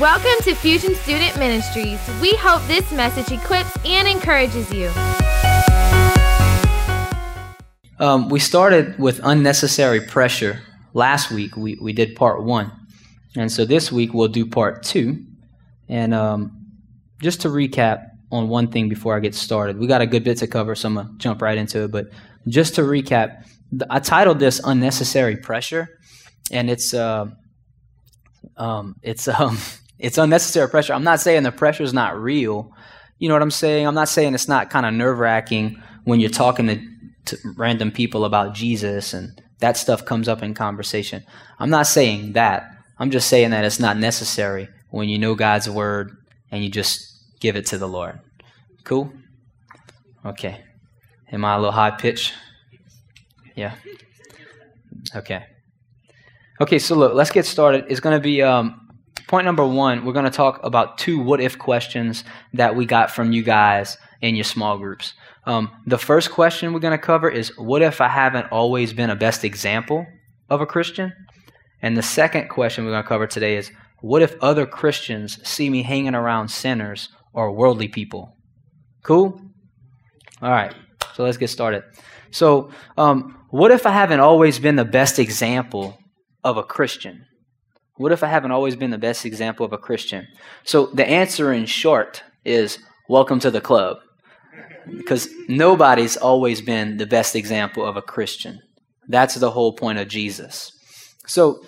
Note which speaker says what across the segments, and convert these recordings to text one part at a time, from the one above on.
Speaker 1: Welcome to Fusion Student Ministries. We hope this message equips and encourages you.
Speaker 2: Um, we started with unnecessary pressure. Last week we, we did part one. And so this week we'll do part two. And um, just to recap on one thing before I get started, we got a good bit to cover, so I'm going to jump right into it. But just to recap, I titled this Unnecessary Pressure. And it's. Uh, um, it's um, it's unnecessary pressure. I'm not saying the pressure is not real. You know what I'm saying? I'm not saying it's not kind of nerve wracking when you're talking to, to random people about Jesus and that stuff comes up in conversation. I'm not saying that. I'm just saying that it's not necessary when you know God's word and you just give it to the Lord. Cool? Okay. Am I a little high pitch? Yeah. Okay. Okay, so look, let's get started. It's going to be um, point number one. We're going to talk about two what if questions that we got from you guys in your small groups. Um, the first question we're going to cover is what if I haven't always been a best example of a Christian? And the second question we're going to cover today is what if other Christians see me hanging around sinners or worldly people? Cool? All right, so let's get started. So, um, what if I haven't always been the best example of a Christian? What if I haven't always been the best example of a Christian? So the answer in short is welcome to the club. Because nobody's always been the best example of a Christian. That's the whole point of Jesus. So,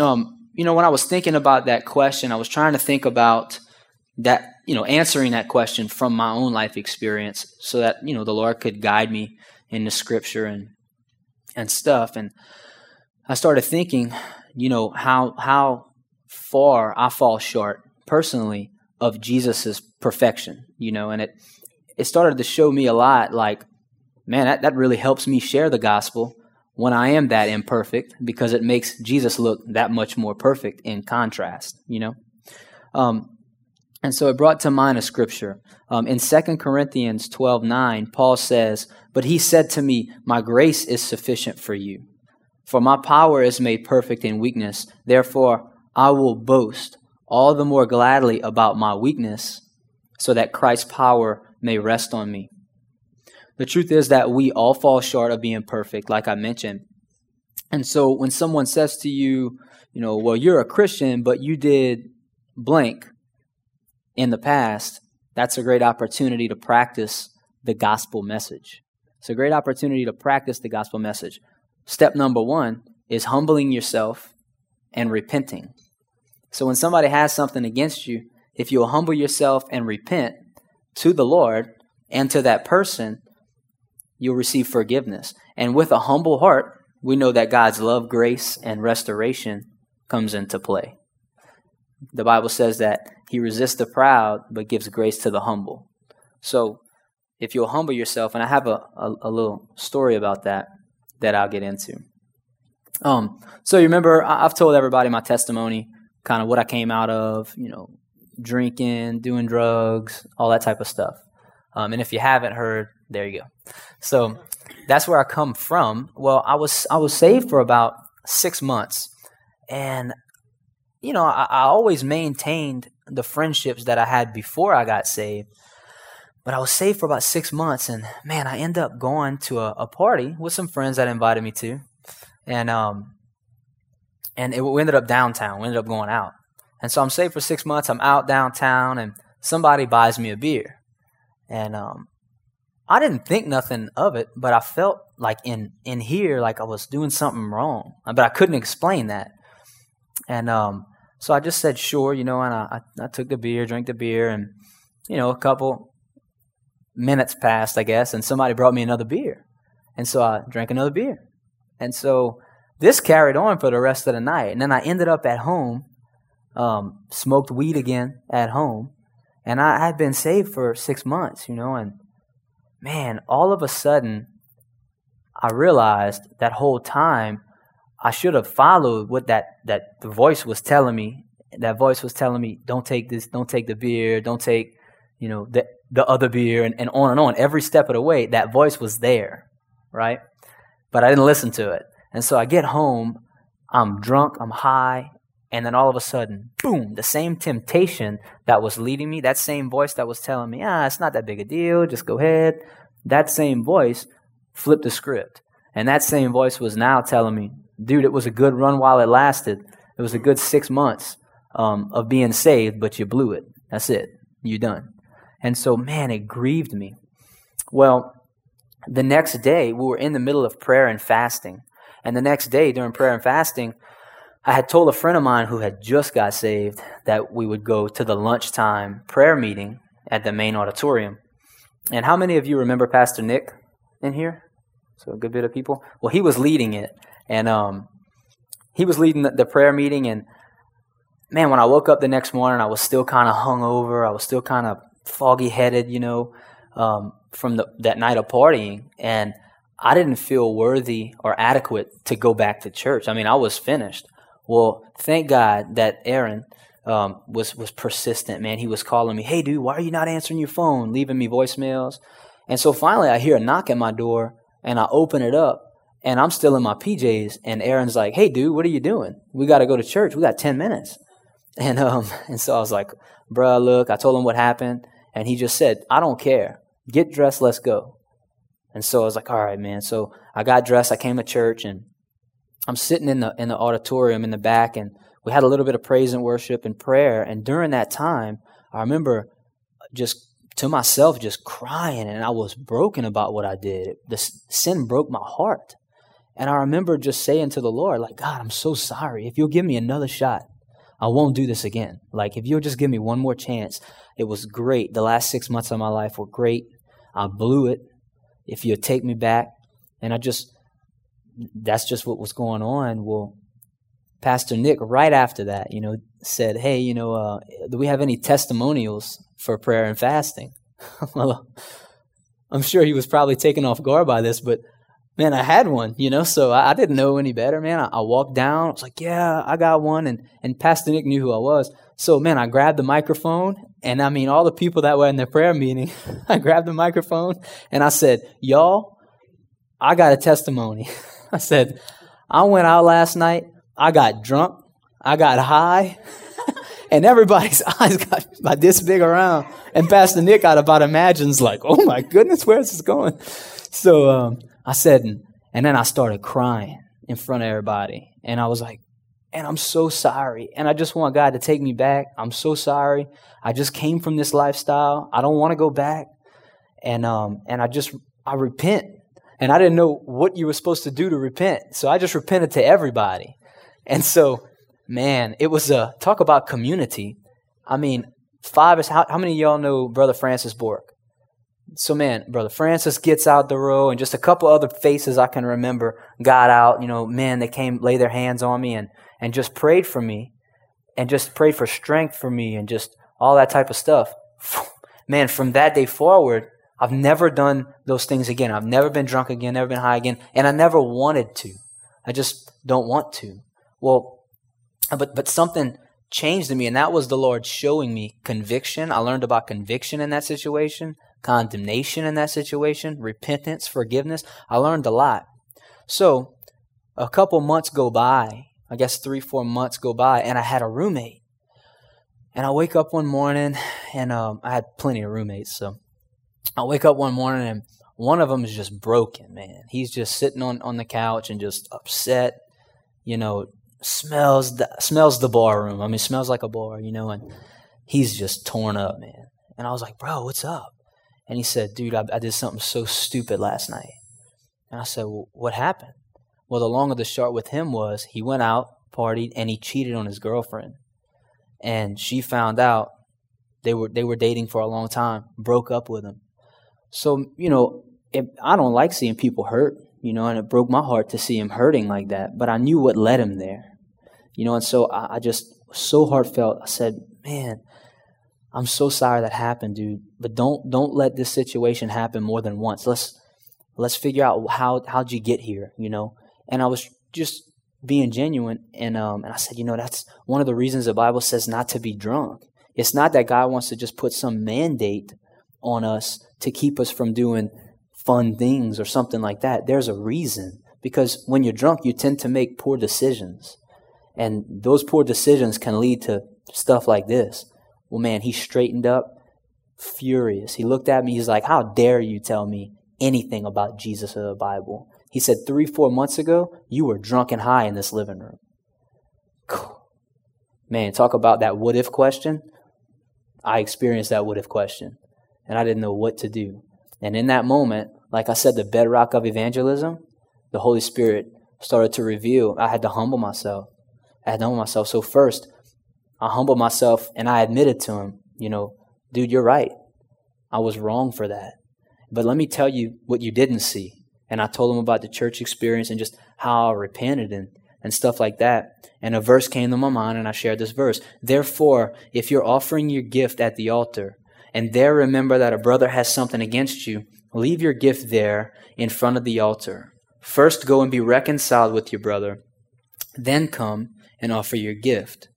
Speaker 2: um, you know, when I was thinking about that question, I was trying to think about that, you know, answering that question from my own life experience so that, you know, the Lord could guide me in the scripture and and stuff. And I started thinking, you know, how how far I fall short personally of Jesus's perfection, you know, and it it started to show me a lot like, man, that, that really helps me share the gospel when I am that imperfect because it makes Jesus look that much more perfect in contrast, you know? Um, and so it brought to mind a scripture. Um, in 2 Corinthians 12 9, Paul says, But he said to me, My grace is sufficient for you for my power is made perfect in weakness. Therefore, I will boast all the more gladly about my weakness, so that Christ's power may rest on me. The truth is that we all fall short of being perfect, like I mentioned. And so when someone says to you, you know, well, you're a Christian, but you did blank in the past, that's a great opportunity to practice the gospel message. It's a great opportunity to practice the gospel message. Step number one is humbling yourself and repenting. So when somebody has something against you, if you'll humble yourself and repent to the Lord and to that person, you'll receive forgiveness. And with a humble heart, we know that God's love, grace, and restoration comes into play. The Bible says that He resists the proud but gives grace to the humble. So if you'll humble yourself, and I have a, a, a little story about that that I'll get into. Um, so you remember, I've told everybody my testimony, kind of what I came out of, you know, drinking, doing drugs, all that type of stuff. Um, and if you haven't heard, there you go. So that's where I come from. Well, I was I was saved for about six months, and you know, I, I always maintained the friendships that I had before I got saved. But I was saved for about six months, and man, I end up going to a, a party with some friends that invited me to, and um, and it, we ended up downtown. We ended up going out, and so I'm saved for six months. I'm out downtown, and somebody buys me a beer, and um, I didn't think nothing of it, but I felt like in in here, like I was doing something wrong, but I couldn't explain that, and um, so I just said sure, you know, and I, I, I took the beer, drank the beer, and you know, a couple minutes passed, I guess, and somebody brought me another beer. And so I drank another beer. And so this carried on for the rest of the night. And then I ended up at home, um, smoked weed again at home. And I had been saved for six months, you know, and man, all of a sudden, I realized that whole time I should have followed what that, that the voice was telling me. That voice was telling me, don't take this, don't take the beer, don't take, you know, the the other beer and, and on and on. Every step of the way, that voice was there, right? But I didn't listen to it. And so I get home, I'm drunk, I'm high, And then all of a sudden, boom, the same temptation that was leading me, that same voice that was telling me, ah, it's not that big a deal, just go ahead. That same voice flipped the script. And that same voice was now telling me, dude, it was a good run while it lasted. It was a good six months um, of being saved, but you blew it. That's it. You're done. And so, man, it grieved me. Well, the next day, we were in the middle of prayer and fasting. And the next day, during prayer and fasting, I had told a friend of mine who had just got saved that we would go to the lunchtime prayer meeting at the main auditorium. And how many of you remember Pastor Nick in here? So a good bit of people. Well, he was leading it, and um, he was leading the, the prayer meeting. And man, when I woke up the next morning, I was still kind of hungover. I was still kind of foggy headed, you know, um, from the, that night of partying, and I didn't feel worthy or adequate to go back to church. I mean, I was finished. Well, thank God that Aaron um, was was persistent. Man, he was calling me, "Hey, dude, why are you not answering your phone? Leaving me voicemails." And so finally, I hear a knock at my door, and I open it up, and I'm still in my PJs. And Aaron's like, "Hey, dude, what are you doing? We got to go to church. We got ten minutes." And um, and so I was like, "Bruh, look." I told him what happened, and he just said, "I don't care. Get dressed. Let's go." And so I was like, "All right, man." So I got dressed. I came to church, and I'm sitting in the in the auditorium in the back, and we had a little bit of praise and worship and prayer. And during that time, I remember just to myself just crying, and I was broken about what I did. The sin broke my heart, and I remember just saying to the Lord, like, God, I'm so sorry. If you'll give me another shot, I won't do this again. Like, if you'll just give me one more chance, it was great. The last six months of my life were great. I blew it. If you'll take me back, and I just that's just what was going on. Well, Pastor Nick, right after that, you know, said, "Hey, you know, uh, do we have any testimonials for prayer and fasting?" well, I'm sure he was probably taken off guard by this, but man, I had one, you know, so I, I didn't know any better, man. I, I, walked down, I was like, "Yeah, I got one," and and Pastor Nick knew who I was, so man, I grabbed the microphone, and I mean, all the people that were in the prayer meeting, I grabbed the microphone and I said, "Y'all, I got a testimony." I said, I went out last night. I got drunk. I got high. and everybody's eyes got about this big around. And Pastor Nick out about imagines like, oh my goodness, where's this going? So um, I said, and then I started crying in front of everybody. And I was like, and I'm so sorry. And I just want God to take me back. I'm so sorry. I just came from this lifestyle. I don't want to go back. And um, and I just I repent and I didn't know what you were supposed to do to repent. So I just repented to everybody. And so, man, it was a talk about community. I mean, five is how, how many of y'all know Brother Francis Bork? So, man, Brother Francis gets out the row, and just a couple other faces I can remember got out. You know, men that came, lay their hands on me, and, and just prayed for me, and just prayed for strength for me, and just all that type of stuff. Man, from that day forward, I've never done those things again. I've never been drunk again, never been high again, and I never wanted to. I just don't want to. Well, but but something changed in me, and that was the Lord showing me conviction. I learned about conviction in that situation, condemnation in that situation, repentance, forgiveness. I learned a lot. So a couple months go by, I guess three, four months go by, and I had a roommate. And I wake up one morning, and um, I had plenty of roommates, so I wake up one morning and one of them is just broken, man. He's just sitting on, on the couch and just upset, you know, smells the, smells the bar room. I mean, smells like a bar, you know, and he's just torn up, man. And I was like, bro, what's up? And he said, dude, I, I did something so stupid last night. And I said, well, what happened? Well, the long of the short with him was he went out, partied, and he cheated on his girlfriend. And she found out they were they were dating for a long time, broke up with him. So, you know, it, I don't like seeing people hurt, you know, and it broke my heart to see him hurting like that. But I knew what led him there, you know, and so I, I just so heartfelt. I said, "Man, I'm so sorry that happened, dude. But don't don't let this situation happen more than once. Let's let's figure out how how'd you get here, you know." And I was just being genuine, and um, and I said, you know, that's one of the reasons the Bible says not to be drunk. It's not that God wants to just put some mandate on us to keep us from doing fun things or something like that. There's a reason. Because when you're drunk, you tend to make poor decisions. And those poor decisions can lead to stuff like this. Well, man, he straightened up, furious. He looked at me. He's like, How dare you tell me anything about Jesus or the Bible? He said, Three, four months ago, you were drunk and high in this living room. Man, talk about that what if question. I experienced that what if question, and I didn't know what to do. And in that moment, like I said, the bedrock of evangelism, the Holy Spirit started to reveal. I had to humble myself. I had to humble myself. So first, I humbled myself and I admitted to him, you know, dude, you're right. I was wrong for that. But let me tell you what you didn't see. And I told him about the church experience and just how I repented and, and stuff like that. And a verse came to my mind and I shared this verse. Therefore, if you're offering your gift at the altar and there remember that a brother has something against you, leave your gift there in front of the altar. First go and be reconciled with your brother, then come and offer your gift.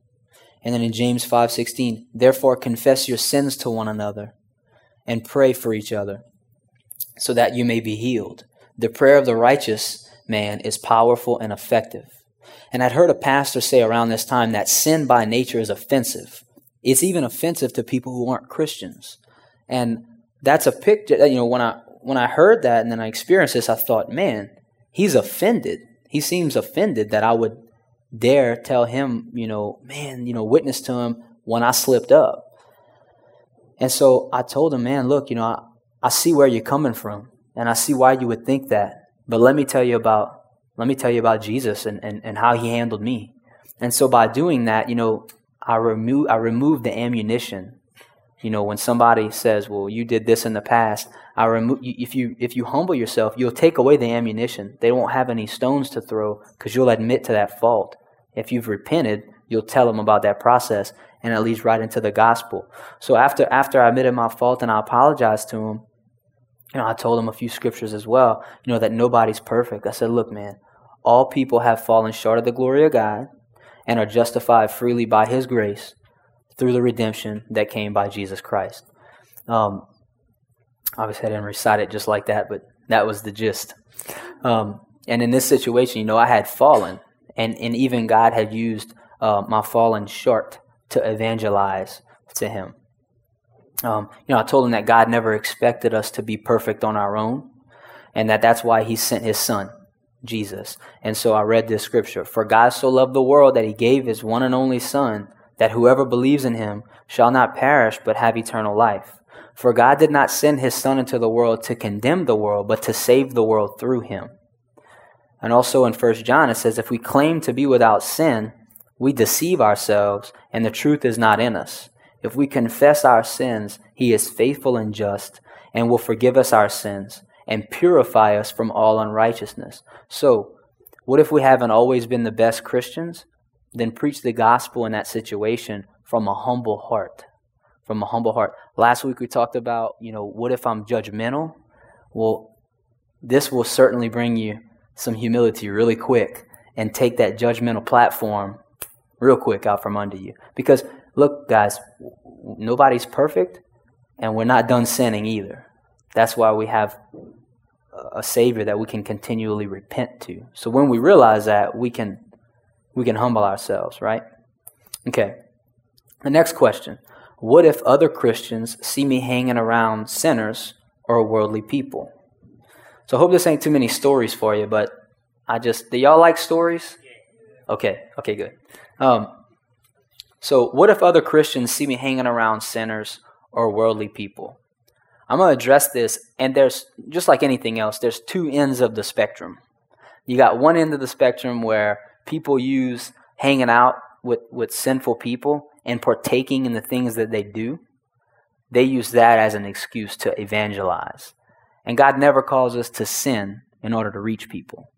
Speaker 2: And then in James 5:16, therefore confess your sins to one another and pray for each other so that you may be healed. The prayer of the righteous man is powerful and effective. And I'd heard a pastor say around this time that sin by nature is offensive. It's even offensive to people who aren't Christians. And that's a picture you know, when I when I heard that and then I experienced this, I thought, man, he's offended. He seems offended that I would dare tell him, you know, man, you know, witness to him when I slipped up. And so I told him, man, look, you know, I, I see where you're coming from and I see why you would think that. But let me tell you about let me tell you about Jesus and, and, and how he handled me. And so by doing that, you know, I remove I remove the ammunition. You know, when somebody says, "Well, you did this in the past," I remove. If you if you humble yourself, you'll take away the ammunition. They won't have any stones to throw because you'll admit to that fault. If you've repented, you'll tell them about that process, and it leads right into the gospel. So after after I admitted my fault and I apologized to him, you know, I told him a few scriptures as well. You know that nobody's perfect. I said, "Look, man, all people have fallen short of the glory of God and are justified freely by His grace through the redemption that came by Jesus Christ. Um, obviously, I didn't recite it just like that, but that was the gist. Um, and in this situation, you know, I had fallen, and, and even God had used uh, my fallen short to evangelize to Him. Um, you know, I told him that God never expected us to be perfect on our own, and that that's why He sent His Son Jesus. And so I read this scripture For God so loved the world that he gave his one and only Son, that whoever believes in him shall not perish but have eternal life. For God did not send his Son into the world to condemn the world, but to save the world through him. And also in 1 John it says, If we claim to be without sin, we deceive ourselves, and the truth is not in us. If we confess our sins, he is faithful and just, and will forgive us our sins and purify us from all unrighteousness. So, what if we haven't always been the best Christians? Then preach the gospel in that situation from a humble heart. From a humble heart. Last week we talked about, you know, what if I'm judgmental? Well, this will certainly bring you some humility really quick and take that judgmental platform real quick out from under you. Because, look, guys, nobody's perfect, and we're not done sinning either. That's why we have a Savior that we can continually repent to. So when we realize that, we can we can humble ourselves, right? Okay. The next question. What if other Christians see me hanging around sinners or worldly people? So I hope this ain't too many stories for you, but I just do y'all like stories? Okay, okay, good. Um, so what if other Christians see me hanging around sinners or worldly people? I'm going to address this, and there's, just like anything else, there's two ends of the spectrum. You got one end of the spectrum where people use hanging out with, with sinful people and partaking in the things that they do. They use that as an excuse to evangelize. And God never calls us to sin in order to reach people.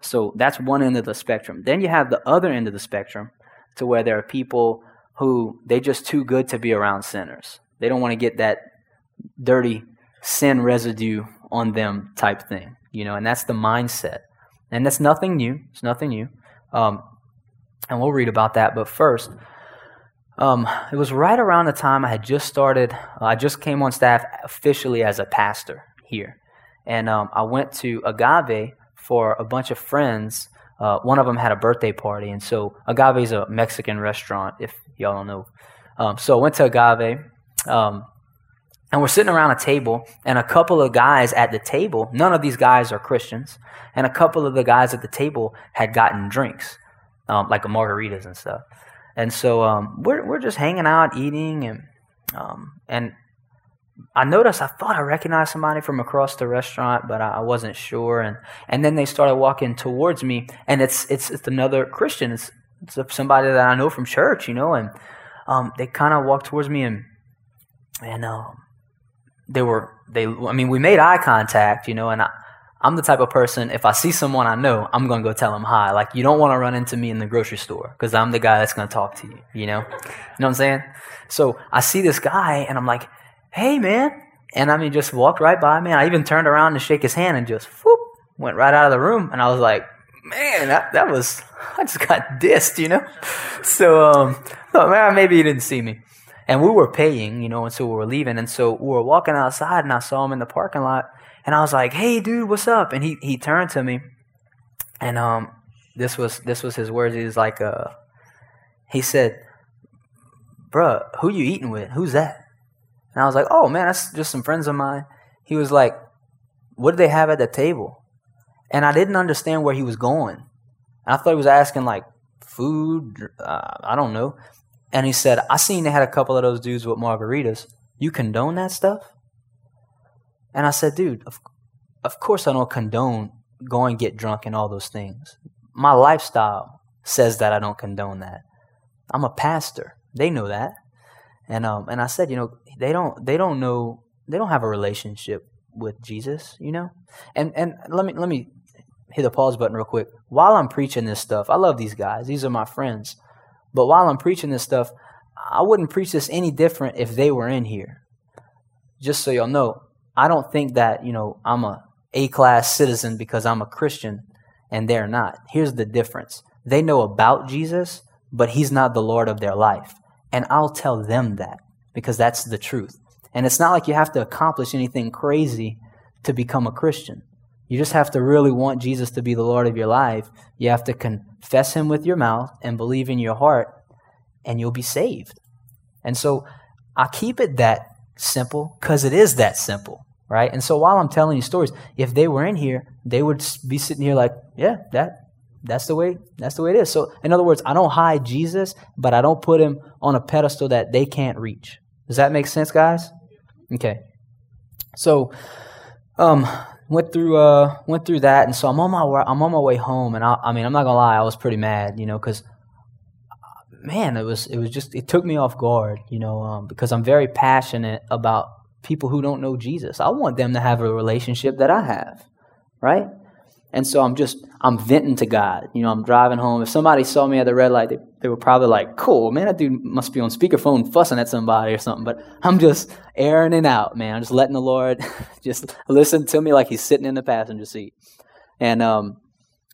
Speaker 2: So that's one end of the spectrum. Then you have the other end of the spectrum to where there are people who they're just too good to be around sinners. They don't want to get that dirty sin residue on them type thing, you know, and that's the mindset. And that's nothing new. It's nothing new. Um, and we'll read about that. But first, um, it was right around the time I had just started, uh, I just came on staff officially as a pastor here. And um, I went to Agave for a bunch of friends uh, one of them had a birthday party, and so Agave is a Mexican restaurant. If y'all don't know, um, so I went to Agave, um, and we're sitting around a table, and a couple of guys at the table. None of these guys are Christians, and a couple of the guys at the table had gotten drinks, um, like margaritas and stuff. And so um, we're we're just hanging out, eating, and um, and I noticed I thought I recognized somebody from across the restaurant, but I, wasn't sure. And and then they started walking towards me, and it's it's, it's another Christian. It's, it's somebody that I know from church, you know. And um, they kind of walked towards me, and and um, they were they. I mean, we made eye contact, you know. And I, I'm the type of person if I see someone I know, I'm gonna go tell them hi. Like you don't want to run into me in the grocery store because I'm the guy that's gonna talk to you. You know, you know what I'm saying? So I see this guy, and I'm like hey, man. And I mean, just walked right by man I even turned around to shake his hand and just whoop, went right out of the room. And I was like, man, that, that was, I just got dissed, you know? So, um, thought, man, maybe he didn't see me. And we were paying, you know, and so we were leaving. And so we were walking outside and I saw him in the parking lot. And I was like, hey, dude, what's up? And he, he turned to me. And um, this was this was his words. He was like, uh, he said, bruh, who you eating with? Who's that? And I was like, oh man, that's just some friends of mine. He was like, what did they have at the table? And I didn't understand where he was going. And I thought he was asking like food, uh, I don't know. And he said, I seen they had a couple of those dudes with margaritas. You condone that stuff? And I said, dude, of, of course I don't condone going get drunk and all those things. My lifestyle says that I don't condone that. I'm a pastor. They know that. And um and I said, you know, they don't they don't know they don't have a relationship with Jesus, you know? And and let me let me hit the pause button real quick. While I'm preaching this stuff, I love these guys. These are my friends. But while I'm preaching this stuff, I wouldn't preach this any different if they were in here. Just so y'all know, I don't think that, you know, I'm a A-class citizen because I'm a Christian and they're not. Here's the difference. They know about Jesus, but he's not the Lord of their life. And I'll tell them that because that's the truth. And it's not like you have to accomplish anything crazy to become a Christian. You just have to really want Jesus to be the Lord of your life. You have to confess him with your mouth and believe in your heart, and you'll be saved. And so I keep it that simple because it is that simple, right? And so while I'm telling you stories, if they were in here, they would be sitting here like, yeah, that that's the way that's the way it is. So in other words, I don't hide Jesus, but I don't put him on a pedestal that they can't reach. Does that make sense, guys? Okay. So um went through uh went through that and so I'm on my way I'm on my way home and I I mean I'm not to lie, I was pretty mad, you know, cuz man, it was it was just it took me off guard, you know, um, because I'm very passionate about people who don't know Jesus. I want them to have a relationship that I have, right? And so I'm just, I'm venting to God. You know, I'm driving home. If somebody saw me at the red light, they, they were probably like, cool, man, that dude must be on speakerphone fussing at somebody or something. But I'm just airing it out, man. I'm just letting the Lord just listen to me like he's sitting in the passenger seat. And, um,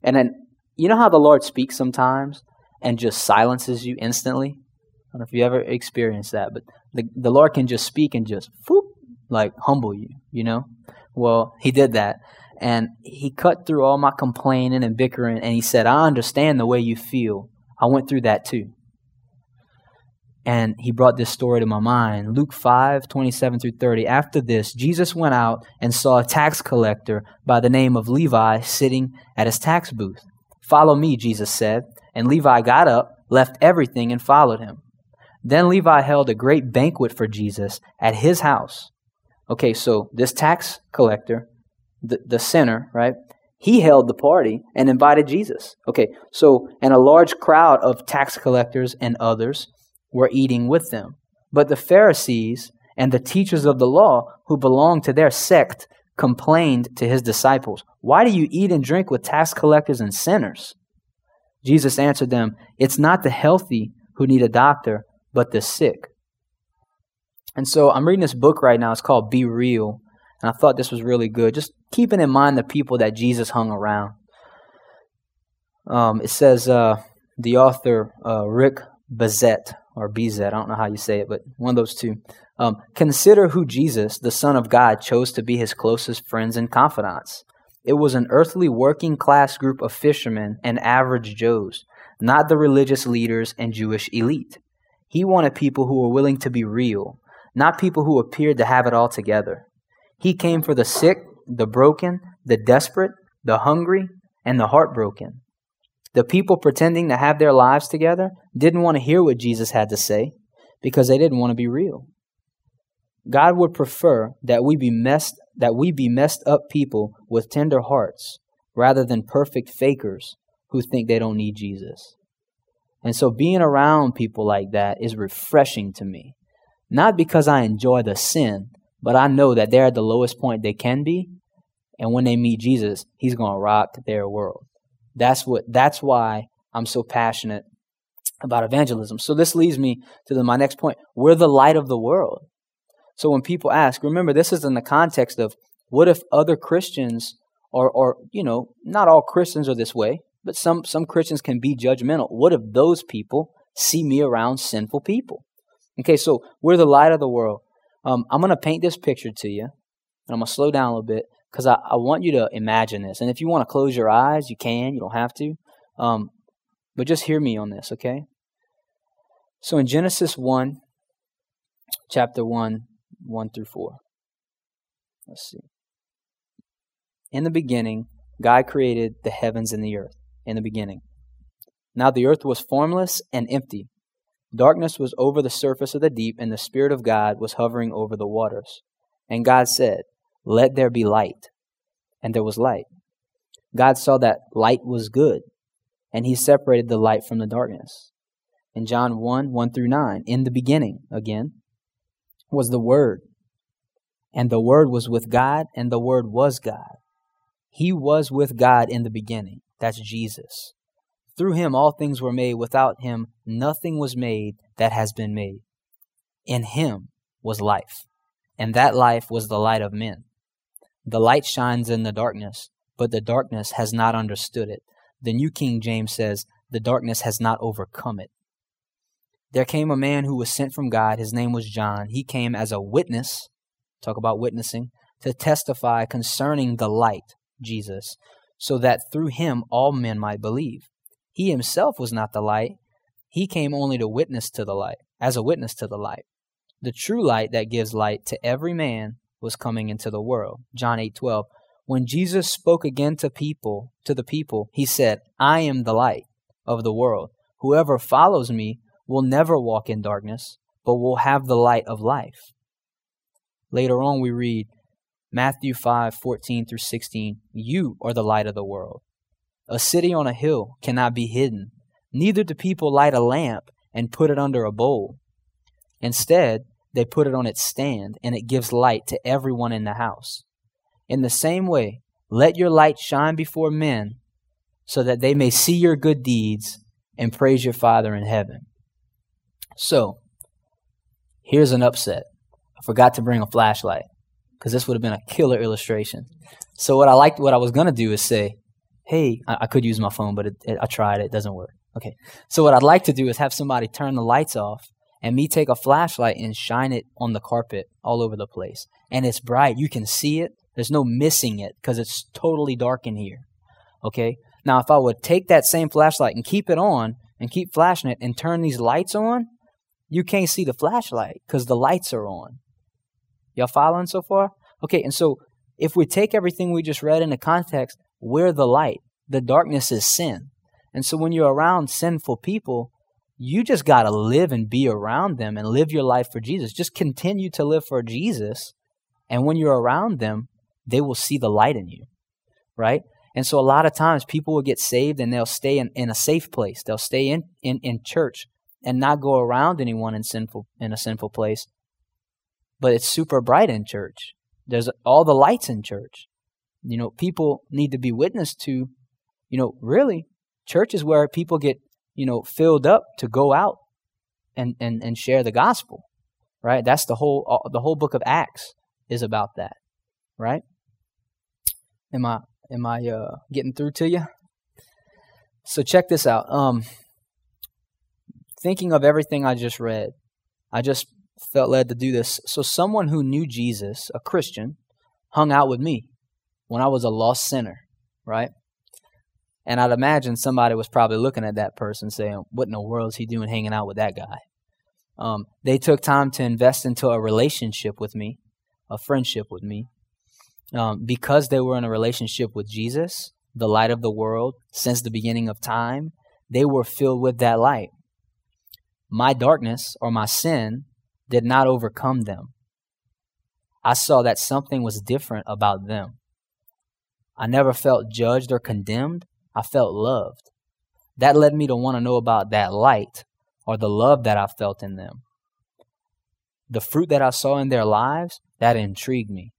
Speaker 2: and then, you know how the Lord speaks sometimes and just silences you instantly? I don't know if you ever experienced that, but the, the Lord can just speak and just, whoop, like humble you, you know? Well, he did that. And he cut through all my complaining and bickering, and he said, I understand the way you feel. I went through that too. And he brought this story to my mind. Luke 5, 27 through 30. After this, Jesus went out and saw a tax collector by the name of Levi sitting at his tax booth. Follow me, Jesus said. And Levi got up, left everything, and followed him. Then Levi held a great banquet for Jesus at his house. Okay, so this tax collector the, the sinner, right? He held the party and invited Jesus. Okay, so, and a large crowd of tax collectors and others were eating with them. But the Pharisees and the teachers of the law who belonged to their sect complained to his disciples, Why do you eat and drink with tax collectors and sinners? Jesus answered them, It's not the healthy who need a doctor, but the sick. And so I'm reading this book right now. It's called Be Real and I thought this was really good. Just keeping in mind the people that Jesus hung around. Um, it says uh, the author uh, Rick Bezet or Bezet, I don't know how you say it, but one of those two. Um, consider who Jesus, the Son of God, chose to be his closest friends and confidants. It was an earthly working class group of fishermen and average Joes, not the religious leaders and Jewish elite. He wanted people who were willing to be real, not people who appeared to have it all together. He came for the sick, the broken, the desperate, the hungry, and the heartbroken. The people pretending to have their lives together didn't want to hear what Jesus had to say because they didn't want to be real. God would prefer that we be messed that we be messed up people with tender hearts rather than perfect fakers who think they don't need Jesus. And so being around people like that is refreshing to me. Not because I enjoy the sin, but I know that they're at the lowest point they can be. And when they meet Jesus, he's going to rock their world. That's what that's why I'm so passionate about evangelism. So this leads me to the, my next point. We're the light of the world. So when people ask, remember this is in the context of what if other Christians or or you know, not all Christians are this way, but some some Christians can be judgmental. What if those people see me around sinful people? Okay, so we're the light of the world. Um, I'm going to paint this picture to you, and I'm going to slow down a little bit because I, I want you to imagine this. And if you want to close your eyes, you can. You don't have to. Um, but just hear me on this, okay? So in Genesis 1, chapter 1, 1 through 4. Let's see. In the beginning, God created the heavens and the earth. In the beginning. Now the earth was formless and empty. Darkness was over the surface of the deep, and the Spirit of God was hovering over the waters. And God said, let there be light. And there was light. God saw that light was good, and he separated the light from the darkness. In John 1 1 through 9, in the beginning, again, was the Word. And the Word was with God, and the Word was God. He was with God in the beginning. That's Jesus. Through him all things were made. Without him nothing was made that has been made. In him was life, and that life was the light of men. The light shines in the darkness, but the darkness has not understood it. The New King James says, the darkness has not overcome it. There came a man who was sent from God. His name was John. He came as a witness, talk about witnessing, to testify concerning the light, Jesus, so that through him all men might believe. He himself was not the light. He came only to witness to the light, as a witness to the light. The true light that gives light to every man was coming into the world. John 8:12. When Jesus spoke again to people, to the people, he said, "I am the light of the world. Whoever follows me will never walk in darkness, but will have the light of life." Later on we read Matthew 5:14 through 16, "You are the light of the world. A city on a hill cannot be hidden, neither do people light a lamp and put it under a bowl. Instead, they put it on its stand, and it gives light to everyone in the house. In the same way, let your light shine before men, so that they may see your good deeds and praise your Father in heaven. So, here's an upset. I forgot to bring a flashlight because this would have been a killer illustration. So what I liked, what I was gonna do is say, "Hey, I, I could use my phone, but it, it, I tried. It doesn't work." Okay. So what I'd like to do is have somebody turn the lights off and me take a flashlight and shine it on the carpet all over the place. And it's bright. You can see it. There's no missing it because it's totally dark in here. Okay? Now, if I would take that same flashlight and keep it on and keep flashing it and turn these lights on, you can't see the flashlight because the lights are on. Y'all following so far? Okay, and so if we take everything we just read into context, we're the light. The darkness is sin. And so when you're around sinful people, you just got to live and be around them and live your life for Jesus. Just continue to live for Jesus. And when you're around them, they will see the light in you, right? And so a lot of times people will get saved and they'll stay in, in a safe place. They'll stay in, in, in church and not go around anyone in sinful in a sinful place. But it's super bright in church. There's all the lights in church. You know, people need to be witnessed to. You know, really, church is where people get you know, filled up to go out and, and, and share the gospel, right? That's the whole, uh, the whole book of Acts is about that, right? Am I, am I, uh, getting through to you? So check this out. Um, thinking of everything I just read, I just felt led to do this. So someone who knew Jesus, a Christian, hung out with me. when I was a lost sinner, right? And I'd imagine somebody was probably looking at that person saying, What in the world is he doing hanging out with that guy? Um, they took time to invest into a relationship with me, a friendship with me. Um, because they were in a relationship with Jesus, the light of the world, since the beginning of time, they were filled with that light. My darkness or my sin did not overcome them. I saw that something was different about them. I never felt judged or condemned. I felt loved. That led me to want to know about that light or the love that I felt in them. The fruit that I saw in their lives, that intrigued me,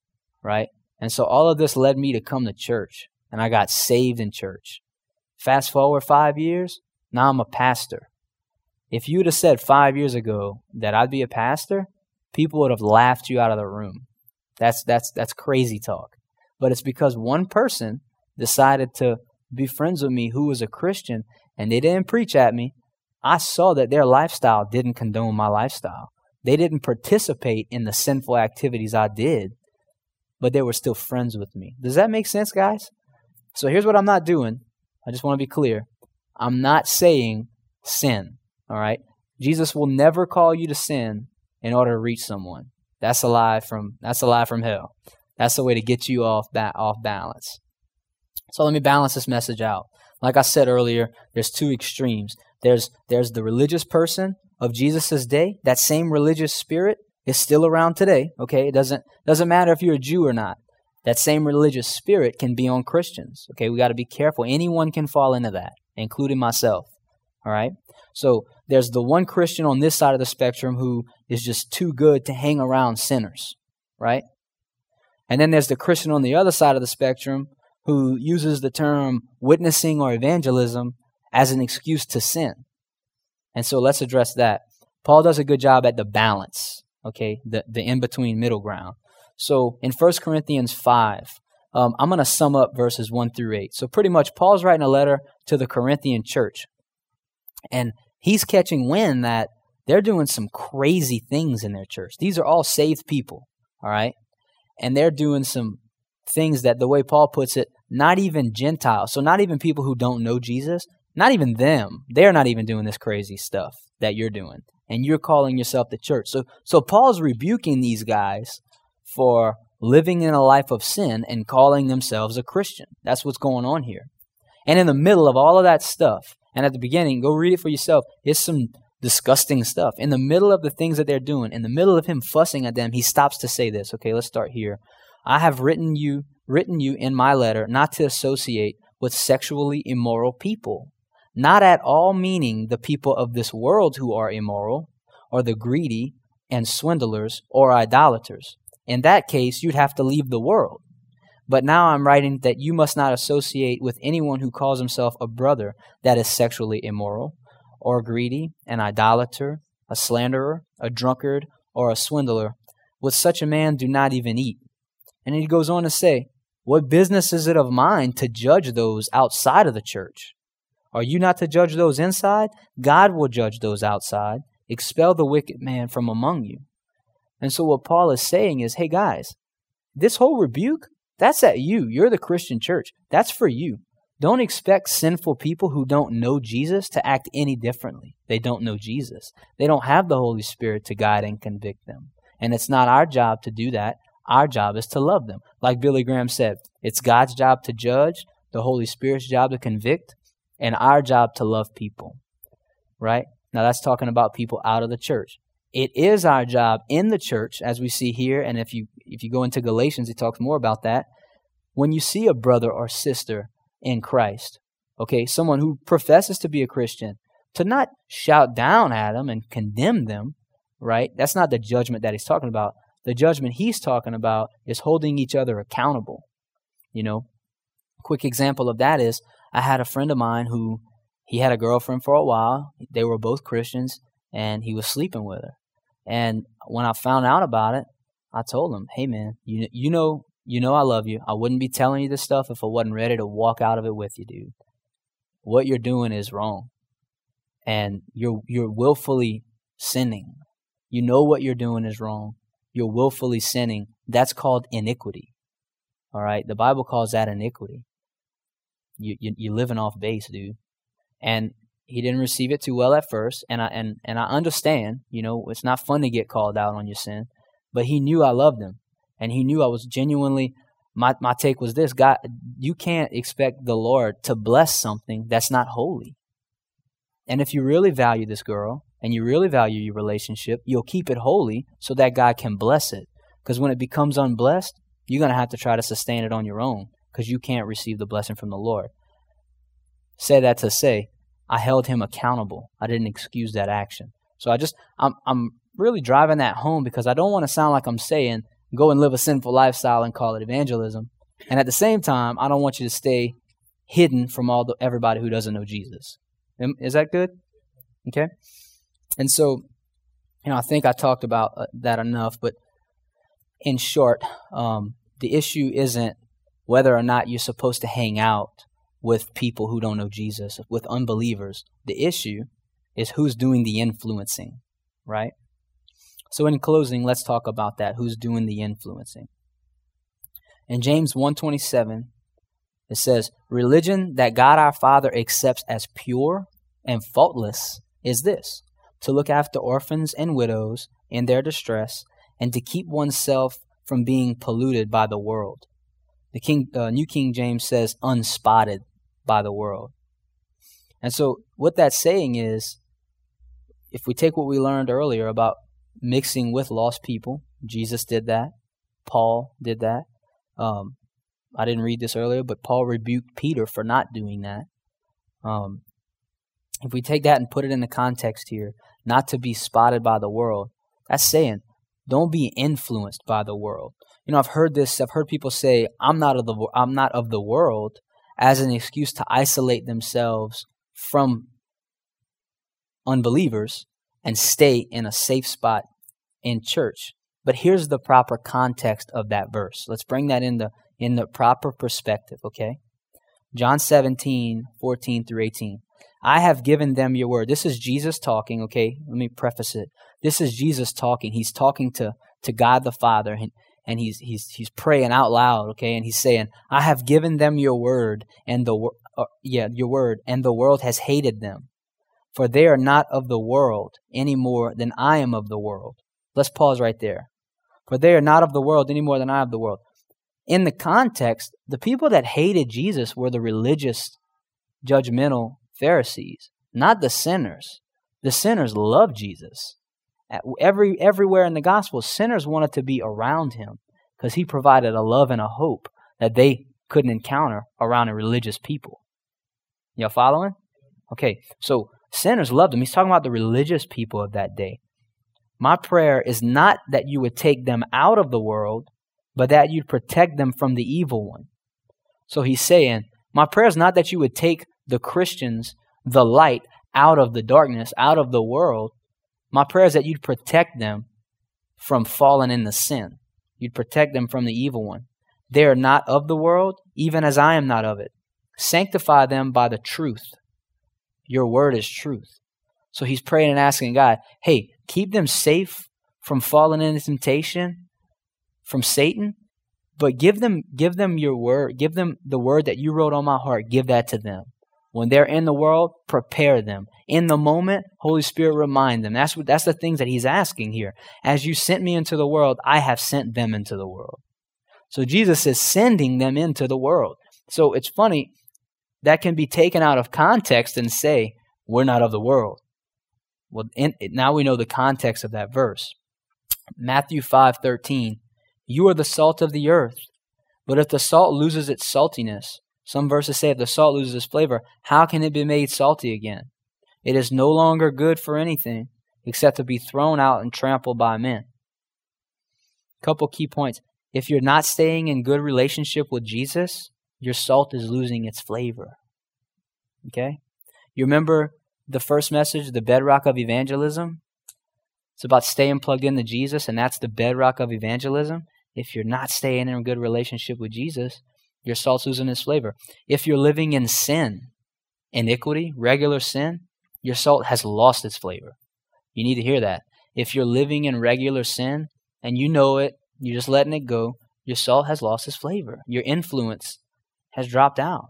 Speaker 2: right? And so all of this led me to come to church, and I got saved in church. Fast forward five years, now I'm a pastor. If you would have said five years ago that I'd be a pastor, people would have laughed you out of the room. That's that's that's crazy talk. But it's because one person decided to be friends with me who was a Christian and they didn't preach at me. I saw that their lifestyle didn't condone my lifestyle. They didn't participate in the sinful activities I did, but they were still friends with me. Does that make sense, guys? So here's what I'm not doing. I just want to be clear. I'm not saying sin, all right? Jesus will never call you to sin in order to reach someone. That's a lie from that's a lie from hell. That's the way to get you off that off balance. So let me balance this message out. Like I said earlier, there's two extremes. There's there's the religious person of Jesus' day. That same religious spirit is still around today. Okay, it doesn't doesn't matter if you're a Jew or not. That same religious spirit can be on Christians. Okay, we got to be careful. Anyone can fall into that, including myself. All right. So there's the one Christian on this side of the spectrum who is just too good to hang around sinners, right? And then there's the Christian on the other side of the spectrum who uses the term witnessing or evangelism as an excuse to sin. And so let's address that. Paul does a good job at the balance, okay, the, the in between middle ground. So in 1 Corinthians 5, um, I'm going to sum up verses 1 through 8. So pretty much, Paul's writing a letter to the Corinthian church. And he's catching wind that they're doing some crazy things in their church. These are all saved people, all right? And they're doing some things that, the way Paul puts it, not even Gentiles, so not even people who don't know Jesus, not even them, they're not even doing this crazy stuff that you're doing. And you're calling yourself the church. So, so Paul's rebuking these guys for living in a life of sin and calling themselves a Christian. That's what's going on here. And in the middle of all of that stuff, and at the beginning, go read it for yourself. It's some disgusting stuff. In the middle of the things that they're doing, in the middle of him fussing at them, he stops to say this. Okay, let's start here. I have written you written you in my letter not to associate with sexually immoral people, not at all meaning the people of this world who are immoral, or the greedy and swindlers or idolaters. In that case, you'd have to leave the world. But now I'm writing that you must not associate with anyone who calls himself a brother that is sexually immoral, or greedy, an idolater, a slanderer, a drunkard, or a swindler. With such a man, do not even eat. And he goes on to say, What business is it of mine to judge those outside of the church? Are you not to judge those inside? God will judge those outside. Expel the wicked man from among you. And so, what Paul is saying is, hey guys, this whole rebuke, that's at you. You're the Christian church. That's for you. Don't expect sinful people who don't know Jesus to act any differently. They don't know Jesus. They don't have the Holy Spirit to guide and convict them. And it's not our job to do that. Our job is to love them. Like Billy Graham said, it's God's job to judge, the Holy Spirit's job to convict, and our job to love people. Right? Now that's talking about people out of the church. It is our job in the church, as we see here, and if you if you go into Galatians, it talks more about that. When you see a brother or sister in Christ, okay, someone who professes to be a Christian, to not shout down at them and condemn them, right? That's not the judgment that he's talking about. The judgment he's talking about is holding each other accountable. You know, quick example of that is I had a friend of mine who he had a girlfriend for a while. They were both Christians, and he was sleeping with her. And when I found out about it, I told him, "Hey, man, you you know you know I love you. I wouldn't be telling you this stuff if I wasn't ready to walk out of it with you, dude. What you're doing is wrong, and you're you're willfully sinning. You know what you're doing is wrong. You're willfully sinning. That's called iniquity. All right, the Bible calls that iniquity. You, you you're living off base, dude. And he didn't receive it too well at first, and I and and I understand. You know, it's not fun to get called out on your sin, but he knew I loved him, and he knew I was genuinely. My my take was this: God, you can't expect the Lord to bless something that's not holy. And if you really value this girl and you really value your relationship, you'll keep it holy so that God can bless it. Because when it becomes unblessed, you're going to have to try to sustain it on your own because you can't receive the blessing from the Lord. Say that to say, I held him accountable. I didn't excuse that action. So I just, I'm, I'm really driving that home because I don't want to sound like I'm saying, go and live a sinful lifestyle and call it evangelism. And at the same time, I don't want you to stay hidden from all the, everybody who doesn't know Jesus. Is that good? Okay. And so, you know, I think I talked about uh, that enough, but in short, um, the issue isn't whether or not you're supposed to hang out with people who don't know Jesus, with unbelievers. The issue is who's doing the influencing, right? So in closing, let's talk about that. Who's doing the influencing? In James 127, it says, Religion that God our Father accepts as pure and faultless is this to look after orphans and widows in their distress, and to keep oneself from being polluted by the world. The King, uh, New King James says, unspotted by the world. And so, what that's saying is, if we take what we learned earlier about mixing with lost people, Jesus did that, Paul did that. Um, I didn't read this earlier, but Paul rebuked Peter for not doing that. Um, if we take that and put it in the context here, not to be spotted by the world, that's saying don't be influenced by the world. You know, I've heard this. I've heard people say, "I'm not of the I'm not of the world," as an excuse to isolate themselves from unbelievers and stay in a safe spot in church. But here's the proper context of that verse. Let's bring that in the in the proper perspective, okay? John 17, 14 through 18. I have given them your word. This is Jesus talking, okay? Let me preface it. This is Jesus talking. He's talking to, to God the Father, and, and he's, he's, he's praying out loud, okay? And he's saying, I have given them your word, and the, uh, yeah, your word, and the world has hated them. For they are not of the world any more than I am of the world. Let's pause right there. For they are not of the world any more than I am of the world. In the context, the people that hated Jesus were the religious, judgmental Pharisees, not the sinners. The sinners loved Jesus. Every, everywhere in the gospel, sinners wanted to be around him because he provided a love and a hope that they couldn't encounter around a religious people. Y'all following? Okay, so sinners loved him. He's talking about the religious people of that day. My prayer is not that you would take them out of the world, but that you'd protect them from the evil one. So he's saying, My prayer is not that you would take the Christians the light out of the darkness, out of the world, my prayer is that you'd protect them from falling into sin. You'd protect them from the evil one. They are not of the world, even as I am not of it. Sanctify them by the truth. Your word is truth. So he's praying and asking God, hey, keep them safe from falling into temptation, from Satan, but give them give them your word, give them the word that you wrote on my heart, give that to them. When they're in the world, prepare them. In the moment, Holy Spirit remind them. That's what that's the things that he's asking here. As you sent me into the world, I have sent them into the world. So Jesus is sending them into the world. So it's funny that can be taken out of context and say, we're not of the world. Well, in, now we know the context of that verse. Matthew 5:13, you are the salt of the earth. But if the salt loses its saltiness, some verses say if the salt loses its flavor, how can it be made salty again? It is no longer good for anything except to be thrown out and trampled by men. Couple key points. If you're not staying in good relationship with Jesus, your salt is losing its flavor. Okay? You remember the first message, the bedrock of evangelism? It's about staying plugged into Jesus, and that's the bedrock of evangelism. If you're not staying in a good relationship with Jesus, your salt's losing its flavor. If you're living in sin, iniquity, regular sin, your salt has lost its flavor. You need to hear that. If you're living in regular sin and you know it, you're just letting it go, Your salt has lost its flavor. Your influence has dropped out.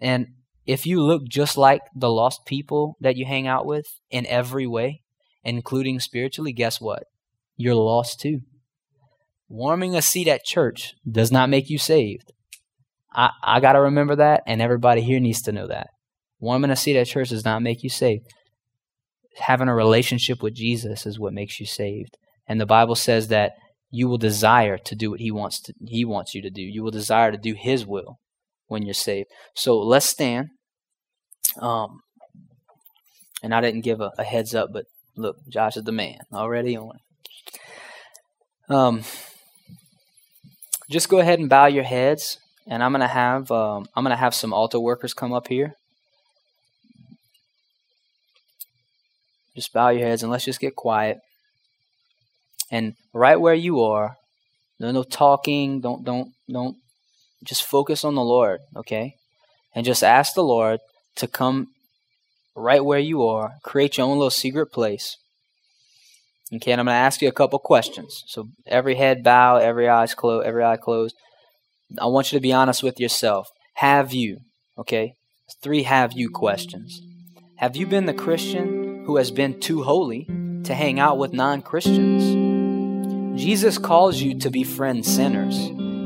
Speaker 2: And if you look just like the lost people that you hang out with in every way, including spiritually, guess what? You're lost too. Warming a seat at church does not make you saved. I, I got to remember that, and everybody here needs to know that. Warming a seat at church does not make you saved. Having a relationship with Jesus is what makes you saved. And the Bible says that you will desire to do what he wants to he wants you to do. You will desire to do his will when you're saved. So let's stand. Um and I didn't give a, a heads up, but look, Josh is the man already on. Um just go ahead and bow your heads and I'm gonna have um, I'm gonna have some altar workers come up here. Just bow your heads and let's just get quiet. And right where you are, no no talking, don't don't don't just focus on the Lord, okay? And just ask the Lord to come right where you are, create your own little secret place. Okay, and I'm going to ask you a couple questions. So every head bow, every eyes closed, every eye closed. I want you to be honest with yourself. Have you, okay? Three have you questions. Have you been the Christian who has been too holy to hang out with non Christians? Jesus calls you to befriend sinners.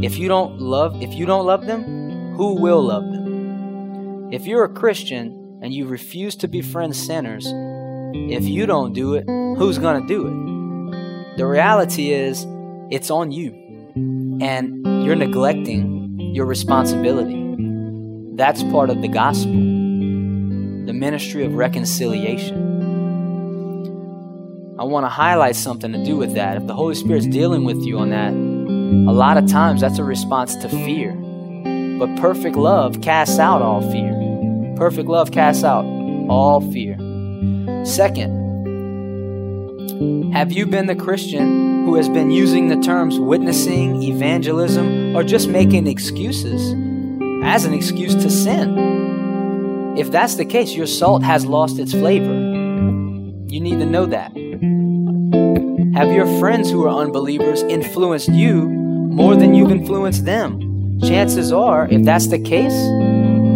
Speaker 2: If you don't love if you don't love them, who will love them? If you're a Christian and you refuse to befriend sinners, if you don't do it, who's going to do it? The reality is it's on you. And you're neglecting your responsibility. That's part of the gospel, the ministry of reconciliation. I want to highlight something to do with that. If the Holy Spirit's dealing with you on that, a lot of times that's a response to fear. But perfect love casts out all fear. Perfect love casts out all fear. Second, have you been the Christian who has been using the terms witnessing, evangelism, or just making excuses as an excuse to sin? If that's the case, your salt has lost its flavor. You need to know that. Have your friends who are unbelievers influenced you more than you've influenced them? Chances are, if that's the case,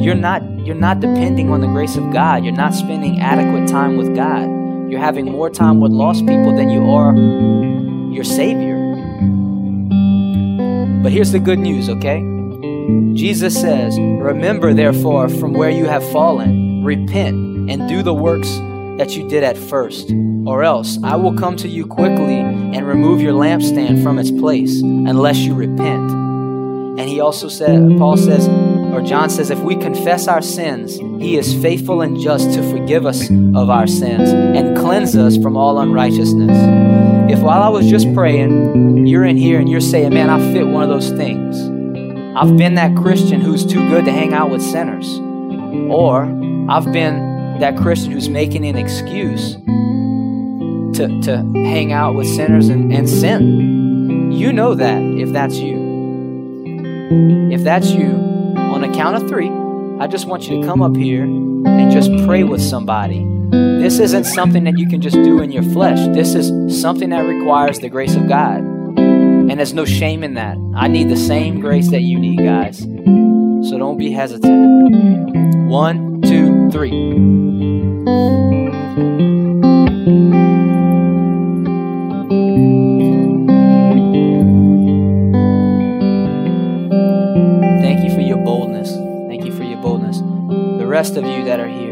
Speaker 2: you're not you're not depending on the grace of God. You're not spending adequate time with God. You're having more time with lost people than you are your Savior. But here's the good news, okay? Jesus says, Remember, therefore, from where you have fallen, repent and do the works that you did at first, or else I will come to you quickly and remove your lampstand from its place unless you repent. And he also said, Paul says, or John says, if we confess our sins, he is faithful and just to forgive us of our sins and cleanse us from all unrighteousness. If while I was just praying, you're in here and you're saying, man, I fit one of those things. I've been that Christian who's too good to hang out with sinners. Or I've been that Christian who's making an excuse to, to hang out with sinners and, and sin. You know that if that's you. If that's you, on a count of three, I just want you to come up here and just pray with somebody. This isn't something that you can just do in your flesh. This is something that requires the grace of God. And there's no shame in that. I need the same grace that you need, guys. So don't be hesitant. One, two, three. Thank you for your boldness. Thank you for your boldness. The rest of you that are here,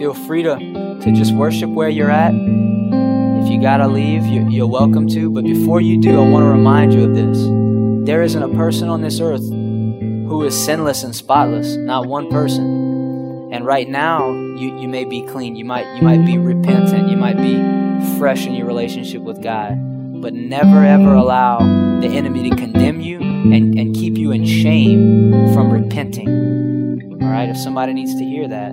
Speaker 2: feel free to, to just worship where you're at. If you gotta leave, you're, you're welcome to. But before you do, I want to remind you of this. There isn't a person on this earth who is sinless and spotless. Not one person. And right now, you, you may be clean. You might you might be repentant. You might be fresh in your relationship with God. But never ever allow the enemy to condemn you and, and keep you in shame from repenting. All right, if somebody needs to hear that,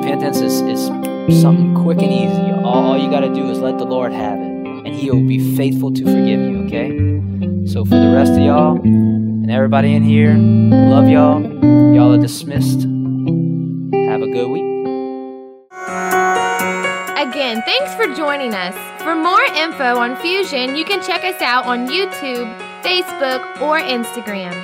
Speaker 2: repentance is, is something quick and easy. All, all you got to do is let the Lord have it, and He will be faithful to forgive you, okay? So, for the rest of y'all and everybody in here, love y'all. Y'all are dismissed. Have a good week.
Speaker 1: Again, thanks for joining us. For more info on Fusion, you can check us out on YouTube, Facebook, or Instagram.